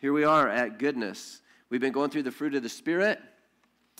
Here we are at goodness. We've been going through the fruit of the Spirit,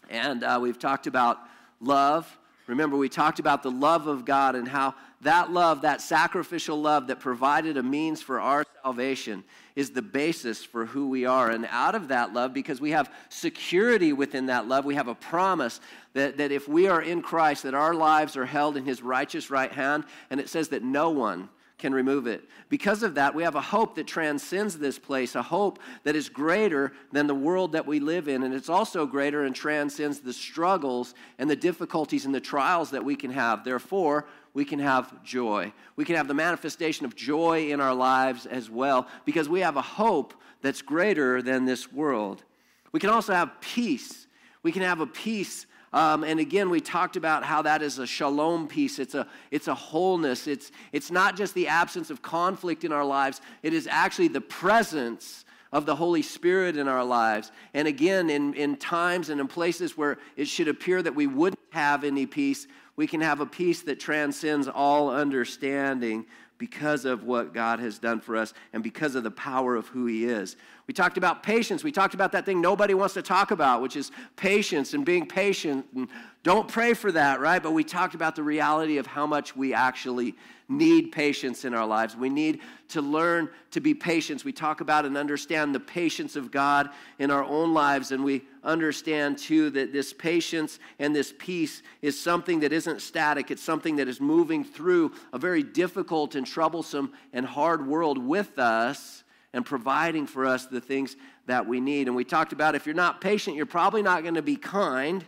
and uh, we've talked about love. Remember, we talked about the love of God and how that love, that sacrificial love that provided a means for our salvation, is the basis for who we are. And out of that love, because we have security within that love, we have a promise that, that if we are in Christ, that our lives are held in his righteous right hand. And it says that no one can remove it. Because of that, we have a hope that transcends this place, a hope that is greater than the world that we live in. And it's also greater and transcends the struggles and the difficulties and the trials that we can have. Therefore, we can have joy. We can have the manifestation of joy in our lives as well because we have a hope that's greater than this world. We can also have peace. We can have a peace um, and again, we talked about how that is a shalom peace. It's a, it's a wholeness. It's, it's not just the absence of conflict in our lives, it is actually the presence of the Holy Spirit in our lives. And again, in, in times and in places where it should appear that we wouldn't have any peace, we can have a peace that transcends all understanding because of what God has done for us and because of the power of who He is. We talked about patience. We talked about that thing nobody wants to talk about, which is patience and being patient. And don't pray for that, right? But we talked about the reality of how much we actually need patience in our lives. We need to learn to be patient. We talk about and understand the patience of God in our own lives, and we understand too that this patience and this peace is something that isn't static. It's something that is moving through a very difficult and troublesome and hard world with us and providing for us the things that we need. And we talked about if you're not patient, you're probably not going to be kind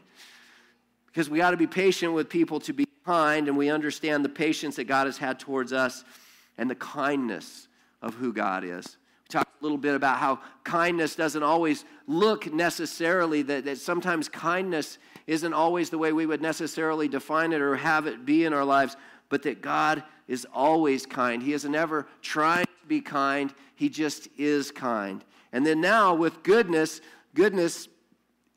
because we got to be patient with people to be kind, and we understand the patience that God has had towards us and the kindness of who God is. We talked a little bit about how kindness doesn't always look necessarily, that, that sometimes kindness isn't always the way we would necessarily define it or have it be in our lives, but that God is always kind. He is never trying to be kind, He just is kind. And then now with goodness, goodness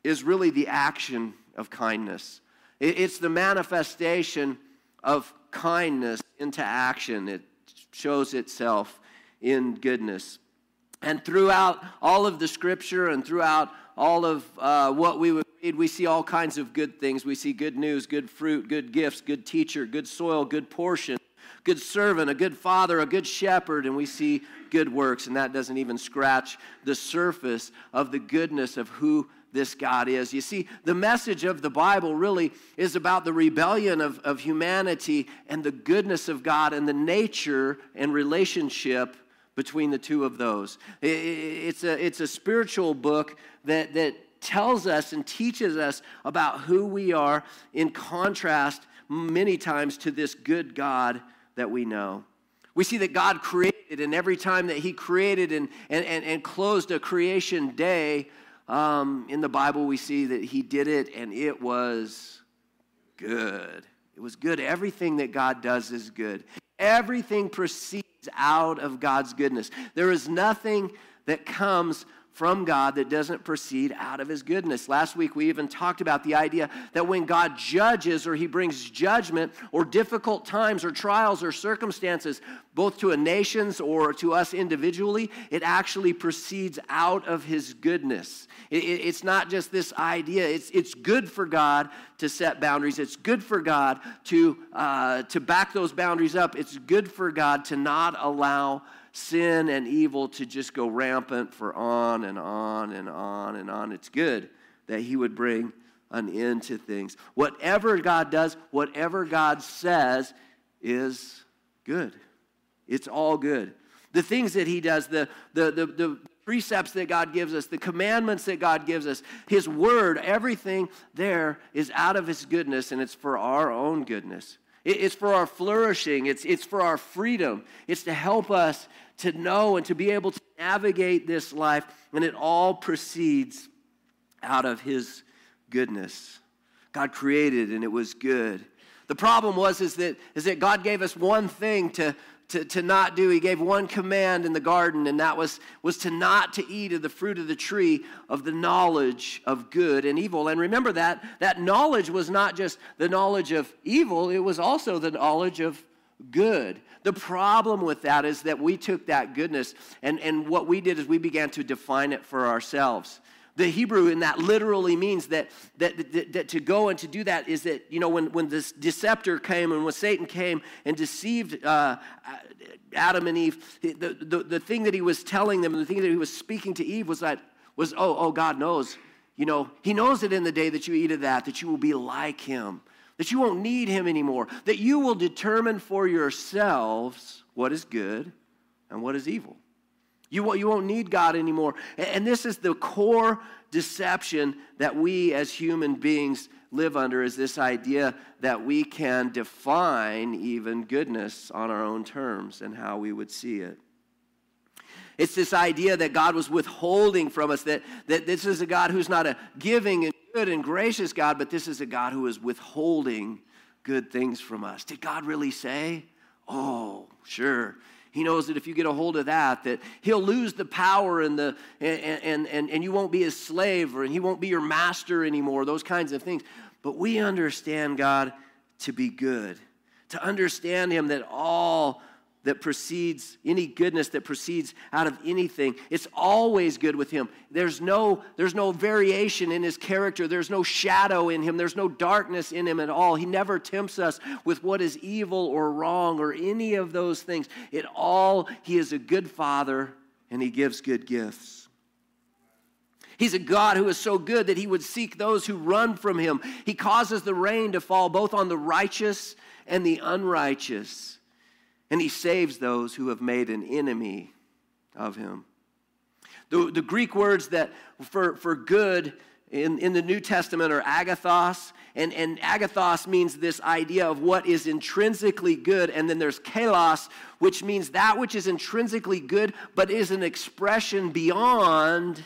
is really the action of kindness. It's the manifestation of kindness into action. It shows itself in goodness. And throughout all of the scripture and throughout all of uh, what we would read, we see all kinds of good things. We see good news, good fruit, good gifts, good teacher, good soil, good portion, good servant, a good father, a good shepherd, and we see good works. And that doesn't even scratch the surface of the goodness of who this God is. You see, the message of the Bible really is about the rebellion of, of humanity and the goodness of God and the nature and relationship between the two of those. It's a, it's a spiritual book that, that tells us and teaches us about who we are in contrast many times to this good God that we know. We see that God created, and every time that He created and, and, and, and closed a creation day, um, in the Bible, we see that he did it and it was good. It was good. Everything that God does is good. Everything proceeds out of God's goodness. There is nothing that comes from God that doesn't proceed out of his goodness. Last week, we even talked about the idea that when God judges or he brings judgment or difficult times or trials or circumstances, both to a nation's or to us individually, it actually proceeds out of his goodness. It, it, it's not just this idea, it's, it's good for God to set boundaries, it's good for God to, uh, to back those boundaries up, it's good for God to not allow sin and evil to just go rampant for on and on and on and on. It's good that He would bring an end to things. Whatever God does, whatever God says is good. It's all good. The things that He does, the, the, the, the precepts that God gives us, the commandments that God gives us, His word, everything there is out of His goodness and it's for our own goodness. It's for our flourishing, it's, it's for our freedom, it's to help us to know and to be able to navigate this life, and it all proceeds out of His goodness. God created, and it was good. The problem was is that, is that God gave us one thing to, to, to not do. He gave one command in the garden, and that was, was to not to eat of the fruit of the tree of the knowledge of good and evil. And remember that that knowledge was not just the knowledge of evil, it was also the knowledge of, good. The problem with that is that we took that goodness and, and what we did is we began to define it for ourselves. The Hebrew in that literally means that, that, that, that, to go and to do that is that, you know, when, when this deceptor came and when Satan came and deceived uh, Adam and Eve, the, the, the thing that he was telling them, the thing that he was speaking to Eve was that, was, oh, oh, God knows. You know, he knows that in the day that you eat of that, that you will be like him, that you won't need him anymore, that you will determine for yourselves what is good and what is evil. You won't, you won't need God anymore. And this is the core deception that we as human beings live under is this idea that we can define even goodness on our own terms and how we would see it. It's this idea that God was withholding from us, that, that this is a God who's not a giving good and gracious God, but this is a God who is withholding good things from us. Did God really say? Oh, sure. He knows that if you get a hold of that, that he'll lose the power and, the, and, and, and, you won't be his slave or he won't be your master anymore, those kinds of things. But we understand God to be good, to understand him that all that proceeds, any goodness that proceeds out of anything, it's always good with him. There's no, there's no variation in his character. There's no shadow in him. There's no darkness in him at all. He never tempts us with what is evil or wrong or any of those things. It all, he is a good father and he gives good gifts. He's a God who is so good that he would seek those who run from him. He causes the rain to fall both on the righteous and the unrighteous and he saves those who have made an enemy of him. The, the Greek words that for, for good in, in the New Testament are agathos, and, and agathos means this idea of what is intrinsically good, and then there's kalos, which means that which is intrinsically good, but is an expression beyond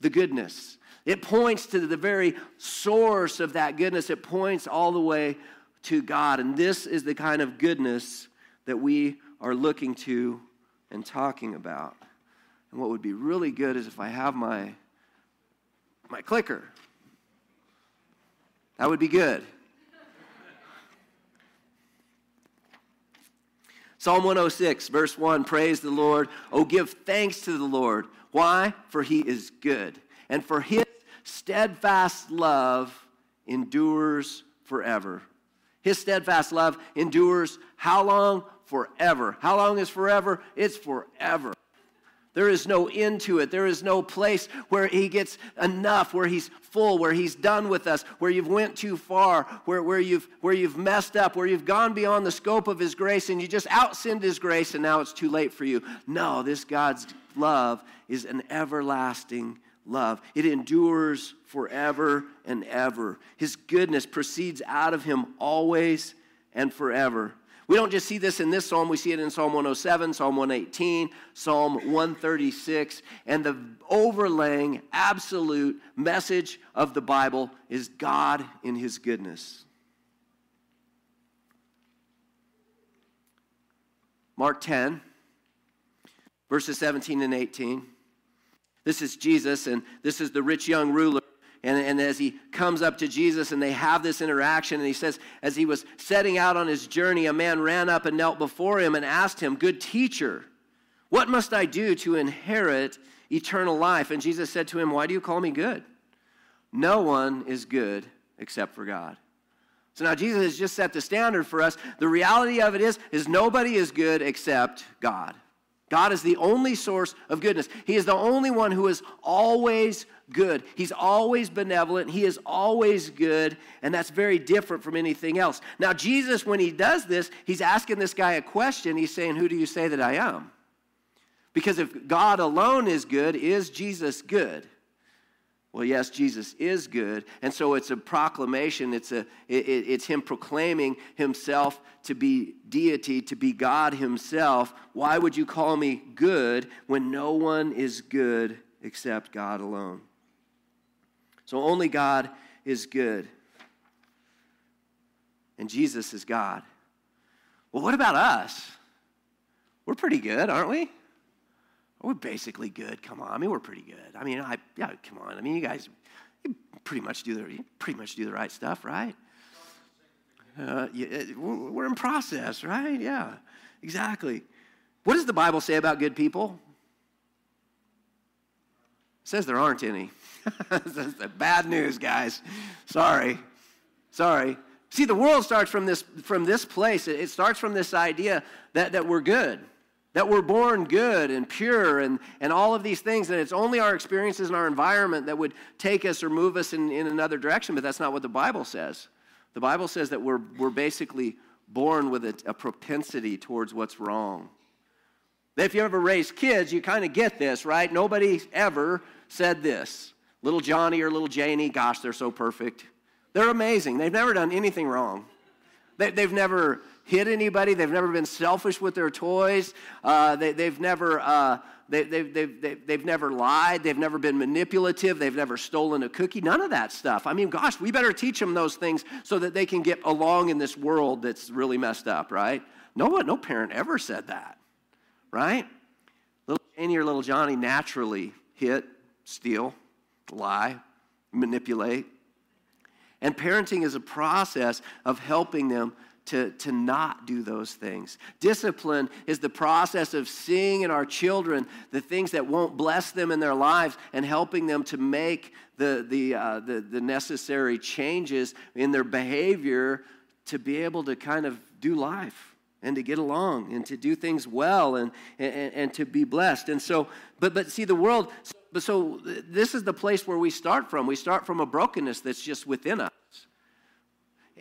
the goodness. It points to the very source of that goodness. It points all the way to God. And this is the kind of goodness that we are looking to and talking about. And what would be really good is if I have my, my clicker. That would be good. Psalm 106, verse 1 Praise the Lord. Oh, give thanks to the Lord. Why? For he is good. And for his steadfast love endures forever. His steadfast love endures how long? forever. How long is forever? It's forever. There is no end to it. There is no place where he gets enough, where he's full, where he's done with us, where you've went too far, where, where, you've, where you've messed up, where you've gone beyond the scope of his grace and you just outsinned his grace and now it's too late for you. No, this God's love is an everlasting love. It endures forever and ever. His goodness proceeds out of him always and forever. We don't just see this in this psalm, we see it in Psalm 107, Psalm 118, Psalm 136. And the overlaying absolute message of the Bible is God in His goodness. Mark 10, verses 17 and 18. This is Jesus, and this is the rich young ruler and, and as he comes up to Jesus and they have this interaction, and he says, as he was setting out on his journey, a man ran up and knelt before him and asked him, Good teacher, what must I do to inherit eternal life? And Jesus said to him, Why do you call me good? No one is good except for God. So now Jesus has just set the standard for us. The reality of it is, is nobody is good except God. God is the only source of goodness. He is the only one who is always good. He's always benevolent. He is always good. And that's very different from anything else. Now, Jesus, when he does this, he's asking this guy a question. He's saying, Who do you say that I am? Because if God alone is good, is Jesus good? Well, yes, Jesus is good. And so it's a proclamation. It's, a, it, it's him proclaiming himself to be deity, to be God himself. Why would you call me good when no one is good except God alone? So only God is good. And Jesus is God. Well, what about us? We're pretty good, aren't we? We're basically good. Come on. I mean, we're pretty good. I mean, I, yeah, come on. I mean, you guys you pretty much do the, pretty much do the right stuff, right? Uh, we're in process, right? Yeah, exactly. What does the Bible say about good people? It says there aren't any. That's the bad news, guys. Sorry. Sorry. See, the world starts from this, from this place. It starts from this idea that, that we're good, that we're born good and pure and, and all of these things. And it's only our experiences and our environment that would take us or move us in, in another direction, but that's not what the Bible says. The Bible says that we're, we're basically born with a, a propensity towards what's wrong. If you ever raise kids, you kind of get this, right? Nobody ever said this. Little Johnny or little Janie, gosh, they're so perfect. They're amazing. They've never done anything wrong. They, have never hit anybody. They've never been selfish with their toys. Uh, they, have never, uh, they, they've, they've, they've, they've never lied. They've never been manipulative. They've never stolen a cookie. None of that stuff. I mean, gosh, we better teach them those things so that they can get along in this world that's really messed up, right? No one, no parent ever said that, right? Little Janie or little Johnny naturally hit, steal, lie, manipulate. And parenting is a process of helping them to, to not do those things. Discipline is the process of seeing in our children the things that won't bless them in their lives and helping them to make the, the, uh, the, the necessary changes in their behavior to be able to kind of do life and to get along and to do things well and, and, and to be blessed. And so, but, but see, the world, but so this is the place where we start from. We start from a brokenness that's just within us.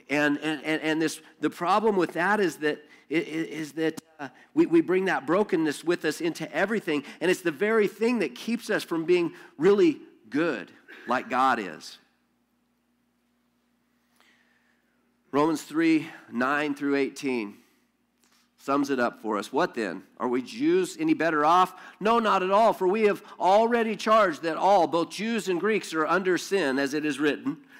And, and, and, this, the problem with that is that, is that uh, we, we bring that brokenness with us into everything. And it's the very thing that keeps us from being really good like God is. Romans 3 9 through 18 sums it up for us. What then? Are we Jews any better off? No, not at all, for we have already charged that all, both Jews and Greeks, are under sin, as it is written.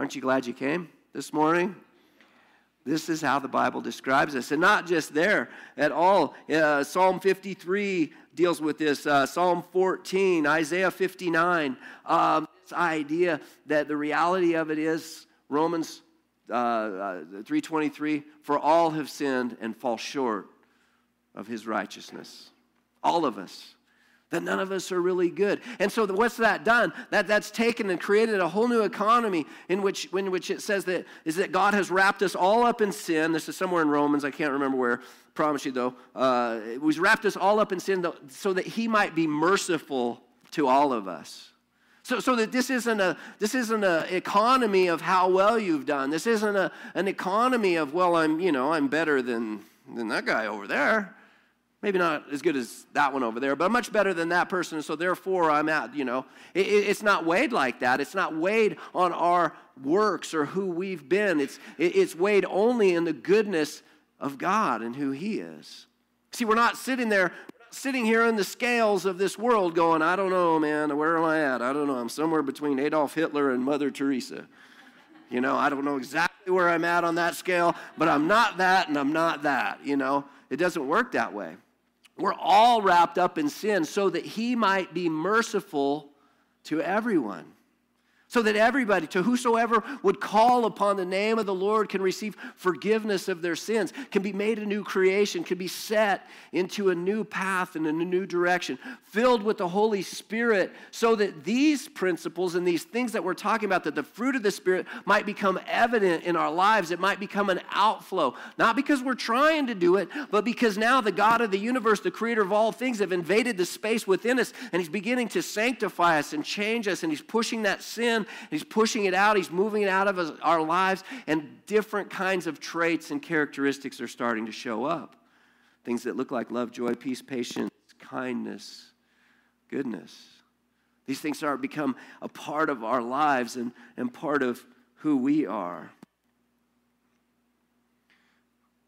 Aren't you glad you came this morning? This is how the Bible describes us. And not just there at all. Uh, Psalm 53 deals with this, uh, Psalm 14, Isaiah 59. Um, this idea that the reality of it is Romans uh, uh, 3.23, for all have sinned and fall short of his righteousness. All of us. That none of us are really good. And so what's that done? That, that's taken and created a whole new economy in which, in which it says that is that God has wrapped us all up in sin. This is somewhere in Romans, I can't remember where. promise you though. Uh, he's wrapped us all up in sin so that he might be merciful to all of us. So, so that this isn't a this isn't an economy of how well you've done. This isn't a, an economy of well, I'm you know I'm better than than that guy over there. Maybe not as good as that one over there, but much better than that person. So therefore, I'm at you know it, it's not weighed like that. It's not weighed on our works or who we've been. It's it, it's weighed only in the goodness of God and who He is. See, we're not sitting there sitting here in the scales of this world going, I don't know, man, where am I at? I don't know. I'm somewhere between Adolf Hitler and Mother Teresa. You know, I don't know exactly where I'm at on that scale, but I'm not that and I'm not that. You know, it doesn't work that way. We're all wrapped up in sin so that He might be merciful to everyone so that everybody, to whosoever would call upon the name of the Lord, can receive forgiveness of their sins, can be made a new creation, can be set into a new path and a new direction, filled with the Holy Spirit, so that these principles and these things that we're talking about, that the fruit of the Spirit might become evident in our lives. It might become an outflow, not because we're trying to do it, but because now the God of the universe, the creator of all things, have invaded the space within us, and He's beginning to sanctify us and change us, and He's pushing that sin He's pushing it out. He's moving it out of our lives. And different kinds of traits and characteristics are starting to show up. Things that look like love, joy, peace, patience, kindness, goodness. These things start to become a part of our lives and, and part of who we are.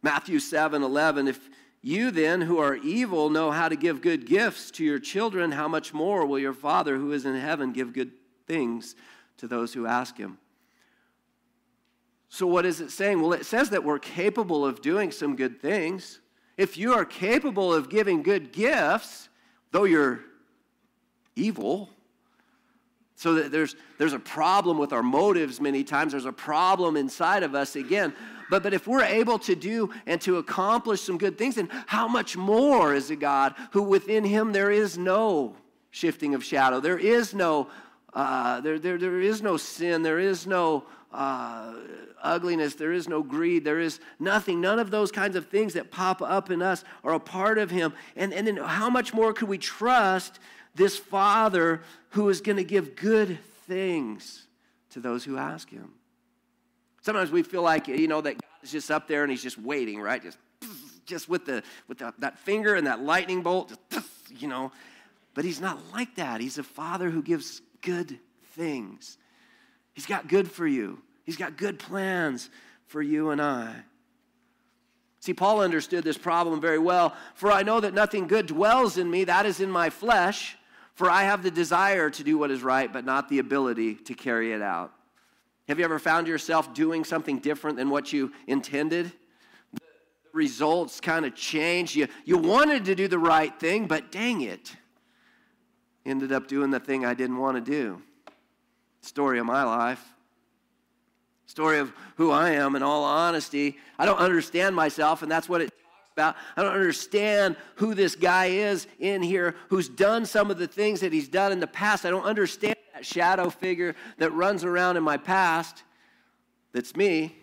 Matthew 7 11, if you then, who are evil, know how to give good gifts to your children, how much more will your Father who is in heaven give good things to those who ask him? So, what is it saying? Well, it says that we're capable of doing some good things. If you are capable of giving good gifts, though you're evil, so that there's, there's a problem with our motives many times, there's a problem inside of us again. But, but if we're able to do and to accomplish some good things, then how much more is a God who within him there is no shifting of shadow? There is no, uh, there, there, there is no sin, there is no uh, ugliness, there is no greed, there is nothing. None of those kinds of things that pop up in us are a part of Him. And, and then how much more could we trust this Father who is going to give good things to those who ask Him? Sometimes we feel like, you know, that God is just up there and He's just waiting, right? Just, just with, the, with the, that finger and that lightning bolt, just, you know. But He's not like that. He's a Father who gives good things. He's got good for you, He's got good plans for you and I. See, Paul understood this problem very well. For I know that nothing good dwells in me, that is in my flesh. For I have the desire to do what is right, but not the ability to carry it out. Have you ever found yourself doing something different than what you intended? The results kind of changed. You, you wanted to do the right thing, but dang it, ended up doing the thing I didn't want to do story of my life. Story of who I am, in all honesty. I don't understand myself, and that's what it talks about. I don't understand who this guy is in here who's done some of the things that he's done in the past. I don't understand that shadow figure that runs around in my past that's me.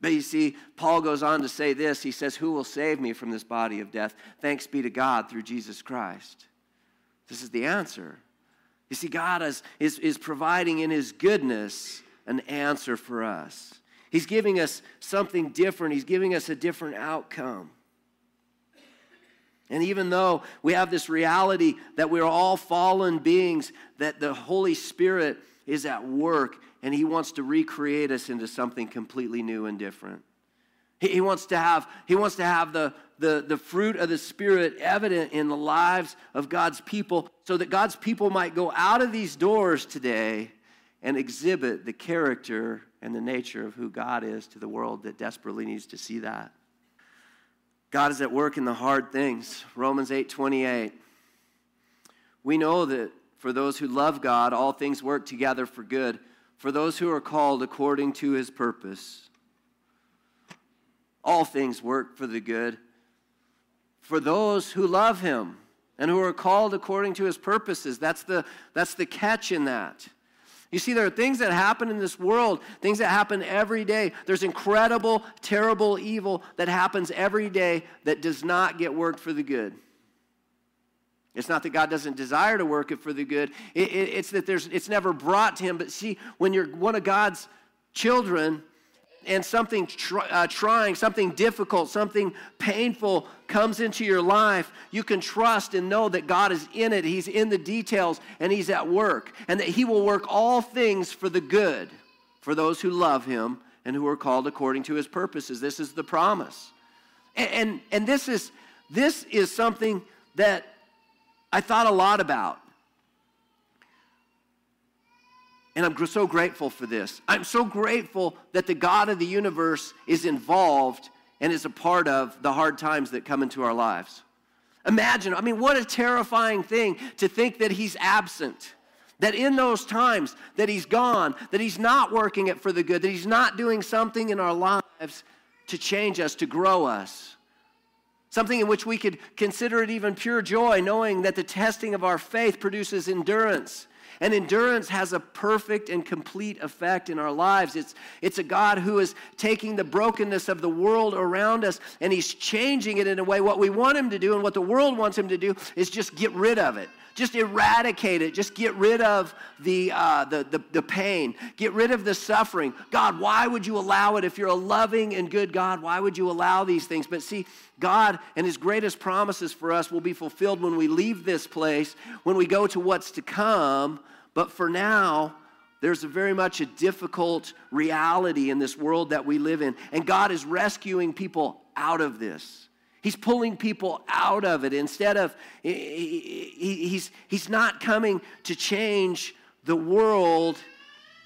But you see, Paul goes on to say this. He says, Who will save me from this body of death? Thanks be to God through Jesus Christ. This is the answer. You see, God is, is, is providing in His goodness an answer for us. He's giving us something different, He's giving us a different outcome. And even though we have this reality that we're all fallen beings, that the Holy Spirit is at work and He wants to recreate us into something completely new and different. He wants to have, he wants to have the, the, the fruit of the Spirit evident in the lives of God's people so that God's people might go out of these doors today and exhibit the character and the nature of who God is to the world that desperately needs to see that. God is at work in the hard things. Romans 8 28. We know that for those who love God, all things work together for good, for those who are called according to his purpose. All things work for the good for those who love him and who are called according to his purposes. That's the, that's the catch in that. You see, there are things that happen in this world, things that happen every day. There's incredible, terrible evil that happens every day that does not get worked for the good. It's not that God doesn't desire to work it for the good. It, it, it's that there's, it's never brought to Him. But see, when you're one of God's children, and something uh, trying, something difficult, something painful comes into your life, you can trust and know that God is in it. He's in the details and He's at work, and that He will work all things for the good for those who love Him and who are called according to His purposes. This is the promise. And, and, and this, is, this is something that I thought a lot about. And I'm so grateful for this. I'm so grateful that the God of the universe is involved and is a part of the hard times that come into our lives. Imagine, I mean, what a terrifying thing to think that He's absent. That in those times that He's gone, that He's not working it for the good, that He's not doing something in our lives to change us, to grow us. Something in which we could consider it even pure joy, knowing that the testing of our faith produces endurance and endurance has a perfect and complete effect in our lives. It's, it's a God who is taking the brokenness of the world around us and He's changing it in a way. What we want Him to do and what the world wants Him to do is just get rid of it. Just eradicate it. Just get rid of the, uh, the, the, the pain. Get rid of the suffering. God, why would you allow it? If you're a loving and good God, why would you allow these things? But see, God and His greatest promises for us will be fulfilled when we leave this place, when we go to what's to come. But for now, There's a very much a difficult reality in this world that we live in. And God is rescuing people out of this. He's pulling people out of it. Instead of, he's, he's not coming to change the world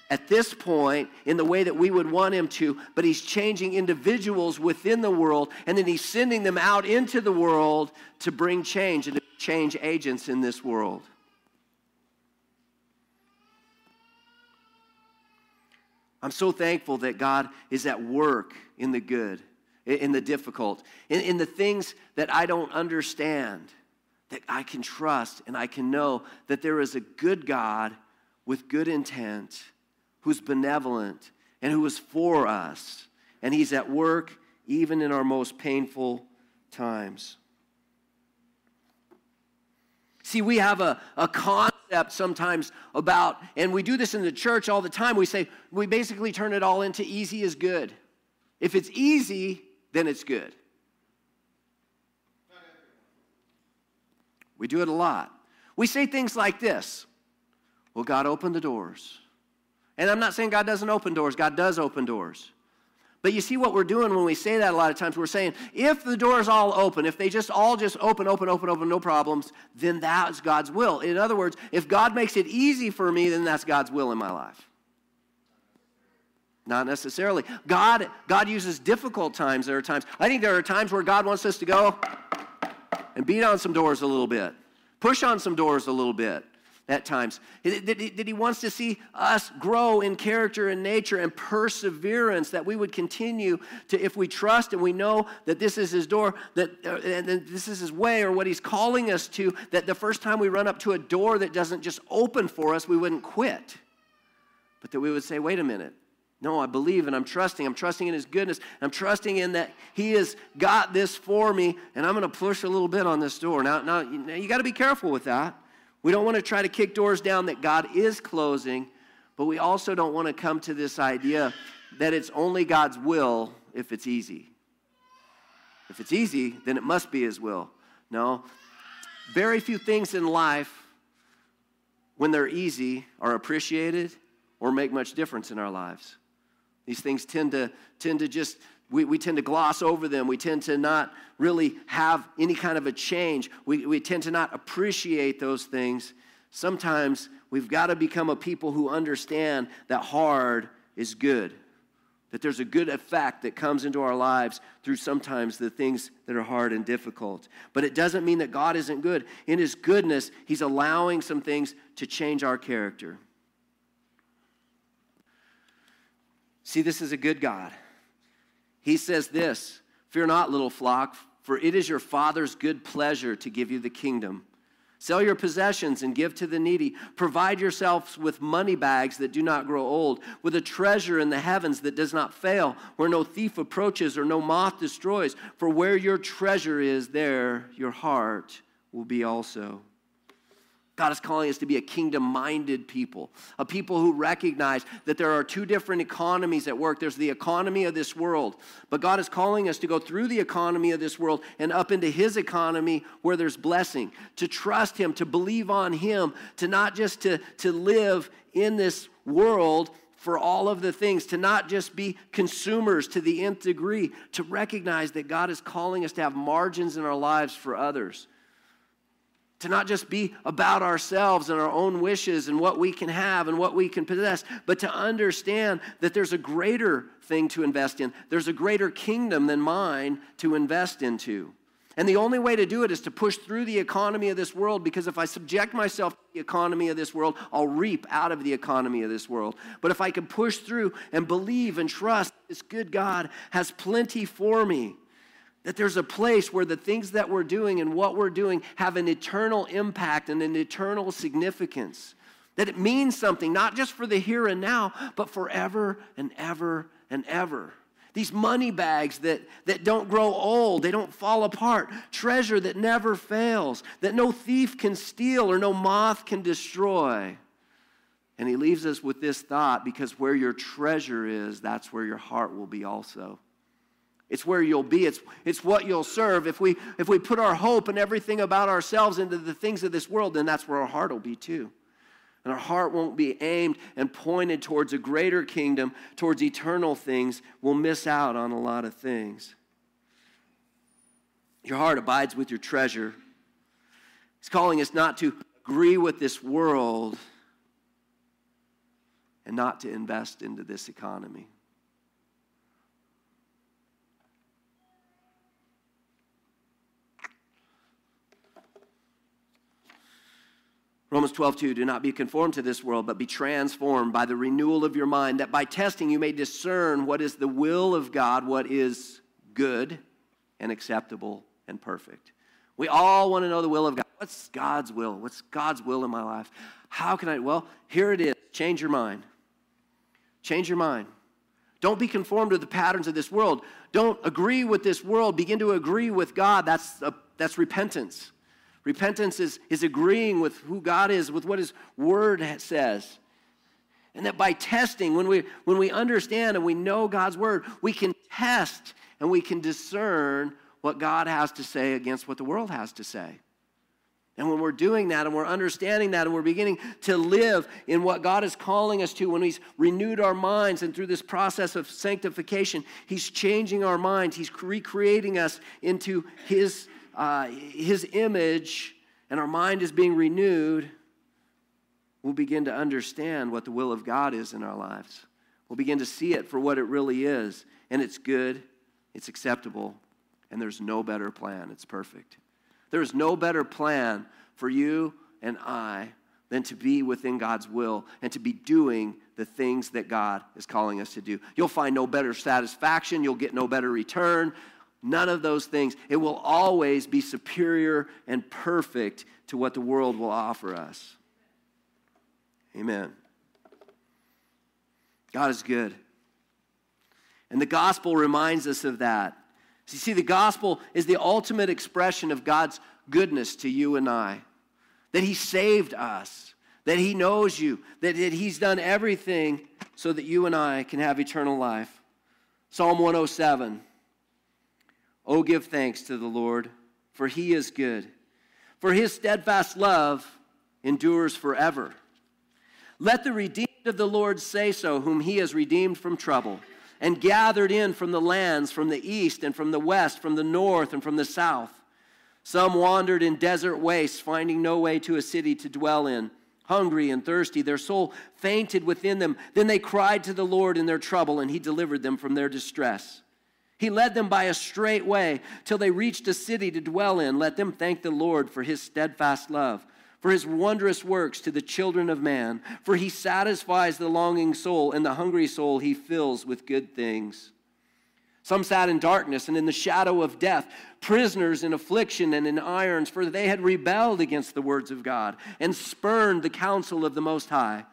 at this point in the way that we would want him to, but he's changing individuals within the world, and then he's sending them out into the world to bring change and to change agents in this world. I'm so thankful that God is at work in the good, in the difficult, in, in the things that I don't understand, that I can trust and I can know that there is a good God with good intent who's benevolent and who is for us. And He's at work even in our most painful times. See, we have a, a concept sometimes about, and we do this in the church all the time. We say, we basically turn it all into easy is good. If it's easy, then it's good. We do it a lot. We say things like this Well, God opened the doors. And I'm not saying God doesn't open doors, God does open doors. But you see what we're doing when we say that a lot of times? We're saying, if the doors all open, if they just all just open, open, open, open, no problems, then that's God's will. In other words, if God makes it easy for me, then that's God's will in my life. Not necessarily. God, God uses difficult times. There are times, I think there are times where God wants us to go and beat on some doors a little bit, push on some doors a little bit at times. That he wants to see us grow in character and nature and perseverance, that we would continue to, if we trust and we know that this is his door, that uh, and this is his way or what he's calling us to, that the first time we run up to a door that doesn't just open for us, we wouldn't quit. But that we would say, wait a minute. No, I believe and I'm trusting. I'm trusting in His goodness. I'm trusting in that He has got this for me, and I'm going to push a little bit on this door. Now, now now you got to be careful with that. We don't want to try to kick doors down that God is closing, but we also don't want to come to this idea that it's only God's will if it's easy. If it's easy, then it must be His will. No. Very few things in life, when they're easy, are appreciated or make much difference in our lives. These things tend to, tend to just we, we tend to gloss over them. We tend to not really have any kind of a change. We, we tend to not appreciate those things. Sometimes we've got to become a people who understand that hard is good, that there's a good effect that comes into our lives through sometimes the things that are hard and difficult. But it doesn't mean that God isn't good. In His goodness, He's allowing some things to change our character. See, this is a good God. He says this Fear not, little flock, for it is your Father's good pleasure to give you the kingdom. Sell your possessions and give to the needy. Provide yourselves with money bags that do not grow old, with a treasure in the heavens that does not fail, where no thief approaches or no moth destroys. For where your treasure is, there your heart will be also. God is calling us to be a kingdom minded people, a people who recognize that there are two different economies at work. There's the economy of this world, but God is calling us to go through the economy of this world and up into His economy where there's blessing, to trust Him, to believe on Him, to not just to, to live in this world for all of the things, to not just be consumers to the nth degree, to recognize that God is calling us to have margins in our lives for others to not just be about ourselves and our own wishes and what we can have and what we can possess, but to understand that there's a greater thing to invest in. There's a greater kingdom than mine to invest into. And the only way to do it is to push through the economy of this world because if I subject myself to the economy of this world, I'll reap out of the economy of this world. But if I can push through and believe and trust this good God has plenty for me, that there's a place where the things that we're doing and what we're doing have an eternal impact and an eternal significance. That it means something, not just for the here and now, but forever and ever and ever. These money bags that, that don't grow old, they don't fall apart. Treasure that never fails, that no thief can steal or no moth can destroy. And he leaves us with this thought because where your treasure is, that's where your heart will be also. It's where you'll be. It's, it's what you'll serve. If we, if we put our hope and everything about ourselves into the things of this world, then that's where our heart will be too. and our heart won't be aimed and pointed towards a greater kingdom, towards eternal things, we'll miss out on a lot of things. Your heart abides with your treasure. He's calling us not to agree with this world and not to invest into this economy. Romans 12, 2, do not be conformed to this world, but be transformed by the renewal of your mind, that by testing you may discern what is the will of God, what is good and acceptable and perfect. We all want to know the will of God. What's God's will? What's God's will in my life? How can I? Well, here it is. Change your mind. Change your mind. Don't be conformed to the patterns of this world. Don't agree with this world. Begin to agree with God. That's, a, that's repentance. Repentance is, is agreeing with who God is, with what His Word says. And that by testing, when we, when we understand and we know God's Word, we can test and we can discern what God has to say against what the world has to say. And when we're doing that and we're understanding that and we're beginning to live in what God is calling us to, when He's renewed our minds and through this process of sanctification, He's changing our minds, He's recreating us into His uh, his image and our mind is being renewed, we'll begin to understand what the will of God is in our lives. We'll begin to see it for what it really is. And it's good, it's acceptable, and there's no better plan. It's perfect. There is no better plan for you and I than to be within God's will and to be doing the things that God is calling us to do. You'll find no better satisfaction, you'll get no better return, None of those things. It will always be superior and perfect to what the world will offer us. Amen. God is good. And the gospel reminds us of that. So you see, the gospel is the ultimate expression of God's goodness to you and I. That He saved us, that He knows you, that, that He's done everything so that you and I can have eternal life. Psalm 107. Oh, give thanks to the Lord, for he is good. For his steadfast love endures forever. Let the redeemed of the Lord say so, whom he has redeemed from trouble, and gathered in from the lands, from the east and from the west, from the north and from the south. Some wandered in desert wastes, finding no way to a city to dwell in. Hungry and thirsty, their soul fainted within them. Then they cried to the Lord in their trouble, and he delivered them from their distress. He led them by a straight way till they reached a city to dwell in. Let them thank the Lord for his steadfast love, for his wondrous works to the children of man. For he satisfies the longing soul, and the hungry soul he fills with good things. Some sat in darkness and in the shadow of death, prisoners in affliction and in irons, for they had rebelled against the words of God and spurned the counsel of the Most High.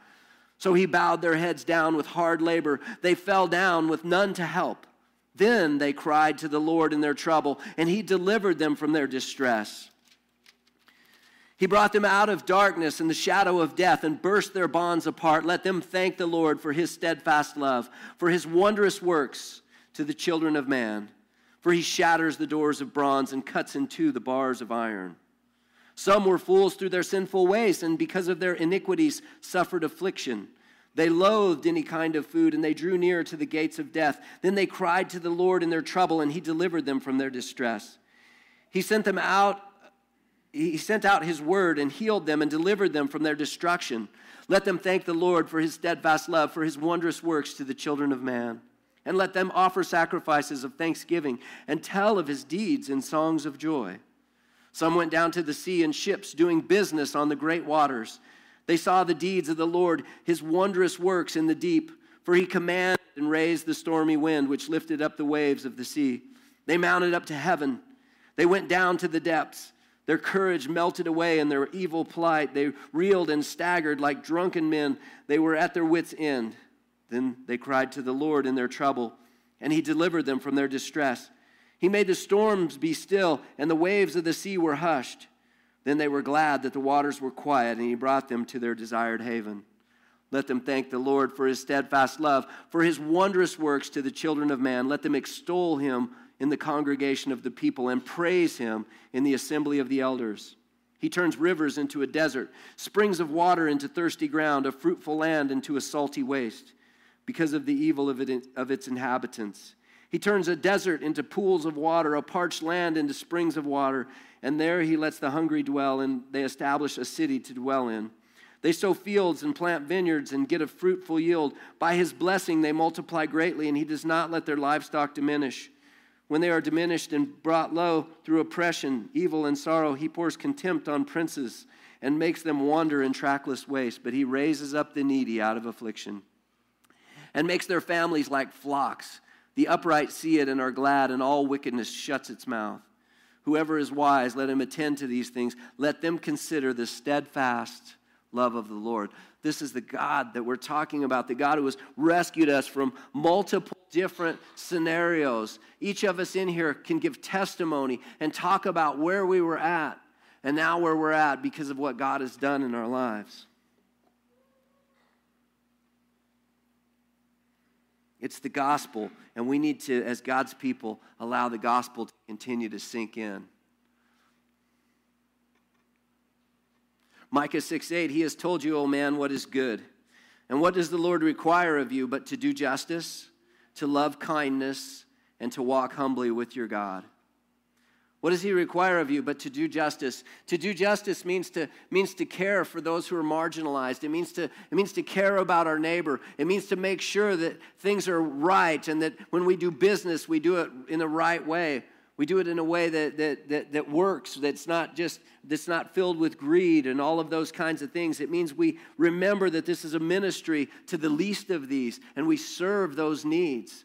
So he bowed their heads down with hard labor. They fell down with none to help. Then they cried to the Lord in their trouble, and he delivered them from their distress. He brought them out of darkness and the shadow of death and burst their bonds apart. Let them thank the Lord for his steadfast love, for his wondrous works to the children of man. For he shatters the doors of bronze and cuts in two the bars of iron. Some were fools through their sinful ways, and because of their iniquities suffered affliction. They loathed any kind of food, and they drew near to the gates of death. Then they cried to the Lord in their trouble, and he delivered them from their distress. He sent them out, he sent out his word and healed them and delivered them from their destruction. Let them thank the Lord for his steadfast love, for his wondrous works to the children of man. And let them offer sacrifices of thanksgiving and tell of his deeds in songs of joy. Some went down to the sea in ships, doing business on the great waters. They saw the deeds of the Lord, his wondrous works in the deep, for he commanded and raised the stormy wind, which lifted up the waves of the sea. They mounted up to heaven. They went down to the depths. Their courage melted away in their evil plight. They reeled and staggered like drunken men. They were at their wits' end. Then they cried to the Lord in their trouble, and he delivered them from their distress. He made the storms be still, and the waves of the sea were hushed. Then they were glad that the waters were quiet, and he brought them to their desired haven. Let them thank the Lord for his steadfast love, for his wondrous works to the children of man. Let them extol him in the congregation of the people and praise him in the assembly of the elders. He turns rivers into a desert, springs of water into thirsty ground, a fruitful land into a salty waste, because of the evil of, it, of its inhabitants. He turns a desert into pools of water, a parched land into springs of water, and there he lets the hungry dwell, and they establish a city to dwell in. They sow fields and plant vineyards and get a fruitful yield. By his blessing, they multiply greatly, and he does not let their livestock diminish. When they are diminished and brought low through oppression, evil, and sorrow, he pours contempt on princes and makes them wander in trackless waste. But he raises up the needy out of affliction and makes their families like flocks. The upright see it and are glad, and all wickedness shuts its mouth. Whoever is wise, let him attend to these things. Let them consider the steadfast love of the Lord. This is the God that we're talking about, the God who has rescued us from multiple different scenarios. Each of us in here can give testimony and talk about where we were at and now where we're at because of what God has done in our lives. It's the gospel, and we need to, as God's people, allow the gospel to continue to sink in. Micah 6 8, He has told you, O man, what is good. And what does the Lord require of you but to do justice, to love kindness, and to walk humbly with your God? What does he require of you but to do justice? To do justice means to, means to care for those who are marginalized. It means, to, it means to care about our neighbor. It means to make sure that things are right and that when we do business, we do it in the right way. We do it in a way that, that, that, that works, that's not just, that's not filled with greed and all of those kinds of things. It means we remember that this is a ministry to the least of these and we serve those needs.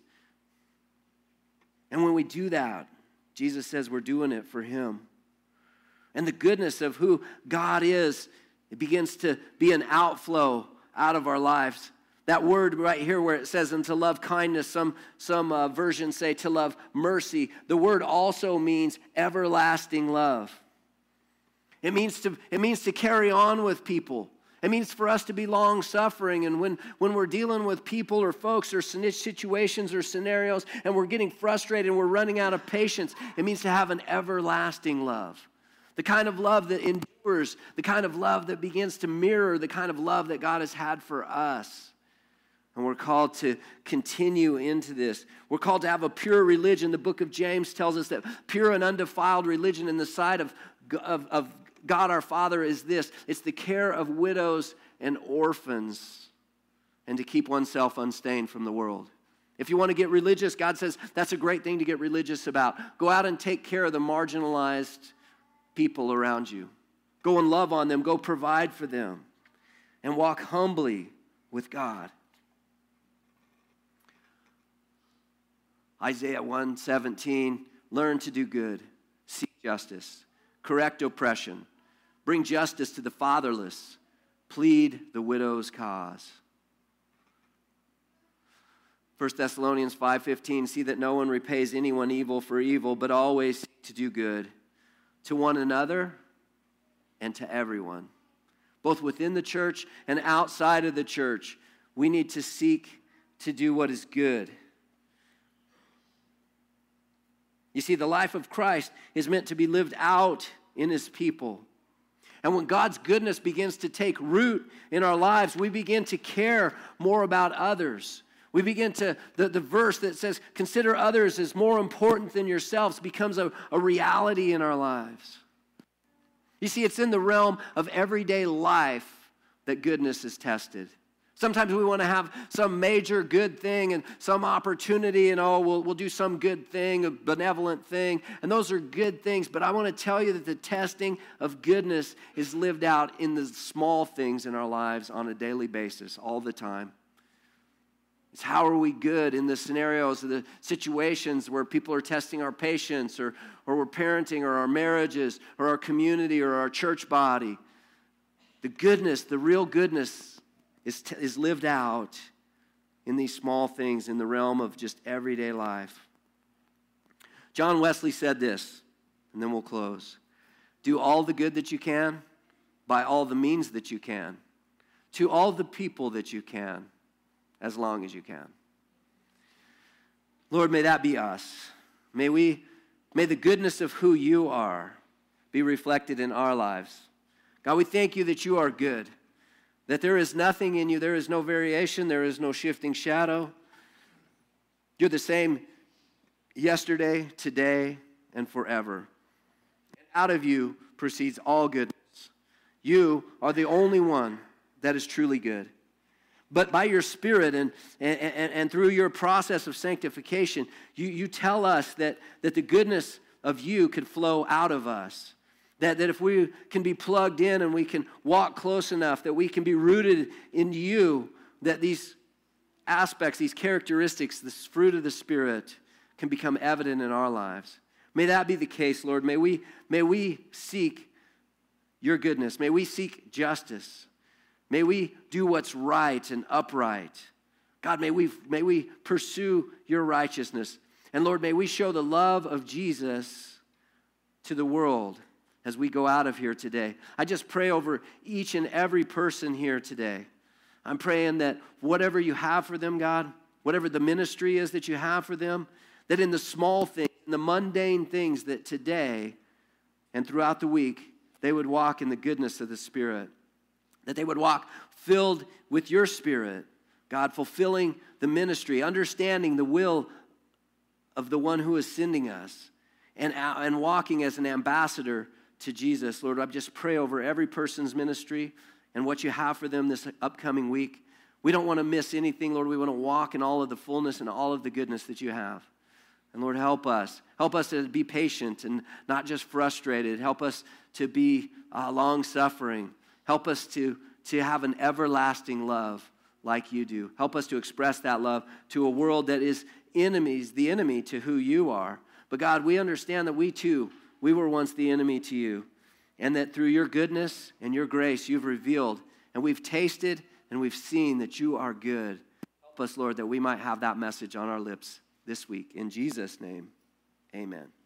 And when we do that, Jesus says we're doing it for Him. And the goodness of who God is, it begins to be an outflow out of our lives. That word right here where it says, and to love kindness, some, some uh, versions say to love mercy. The word also means everlasting love. It means to, it means to carry on with people. It means for us to be long suffering. And when, when we're dealing with people or folks or situations or scenarios and we're getting frustrated and we're running out of patience, it means to have an everlasting love. The kind of love that endures, the kind of love that begins to mirror the kind of love that God has had for us. And we're called to continue into this. We're called to have a pure religion. The book of James tells us that pure and undefiled religion in the sight of, of, of God our Father is this it's the care of widows and orphans and to keep oneself unstained from the world. If you want to get religious, God says that's a great thing to get religious about. Go out and take care of the marginalized people around you. Go and love on them, go provide for them, and walk humbly with God. Isaiah 117, learn to do good, seek justice, correct oppression, bring justice to the fatherless, plead the widow's cause. 1 Thessalonians 5:15 see that no one repays anyone evil for evil but always to do good to one another and to everyone both within the church and outside of the church we need to seek to do what is good You see, the life of Christ is meant to be lived out in his people. And when God's goodness begins to take root in our lives, we begin to care more about others. We begin to, the, the verse that says, consider others as more important than yourselves becomes a, a reality in our lives. You see, it's in the realm of everyday life that goodness is tested. Sometimes we want to have some major good thing and some opportunity, and oh, we'll, we'll do some good thing, a benevolent thing. And those are good things. But I want to tell you that the testing of goodness is lived out in the small things in our lives on a daily basis, all the time. It's how are we good in the scenarios, the situations where people are testing our patience, or, or we're parenting, or our marriages, or our community, or our church body. The goodness, the real goodness is, t- is lived out in these small things in the realm of just everyday life. John Wesley said this, and then we'll close. Do all the good that you can by all the means that you can, to all the people that you can, as long as you can. Lord, may that be us. May we, may the goodness of who you are be reflected in our lives. God, we thank you that you are good, that there is nothing in you, there is no variation, there is no shifting shadow. You're the same yesterday, today, and forever. And out of you proceeds all goodness. You are the only one that is truly good. But by your Spirit and, and, and, and, through your process of sanctification, you, you tell us that, that the goodness of you could flow out of us. That, that if we can be plugged in and we can walk close enough, that we can be rooted in you, that these aspects, these characteristics, this fruit of the Spirit can become evident in our lives. May that be the case, Lord. May we, may we seek your goodness. May we seek justice. May we do what's right and upright. God, may we, may we pursue your righteousness. And Lord, may we show the love of Jesus to the world as we go out of here today. I just pray over each and every person here today. I'm praying that whatever you have for them, God, whatever the ministry is that you have for them, that in the small things, in the mundane things, that today and throughout the week, they would walk in the goodness of the Spirit that they would walk filled with your spirit, God, fulfilling the ministry, understanding the will of the one who is sending us, and, and walking as an ambassador to Jesus. Lord, I just pray over every person's ministry and what you have for them this upcoming week. We don't want to miss anything, Lord. We want to walk in all of the fullness and all of the goodness that you have. And Lord, help us. Help us to be patient and not just frustrated. Help us to be uh, long suffering. Help us to, to have an everlasting love like you do. Help us to express that love to a world that is enemies, the enemy to who you are. But God, we understand that we too, we were once the enemy to you. And that through your goodness and your grace, you've revealed and we've tasted and we've seen that you are good. Help us, Lord, that we might have that message on our lips this week. In Jesus' name, amen.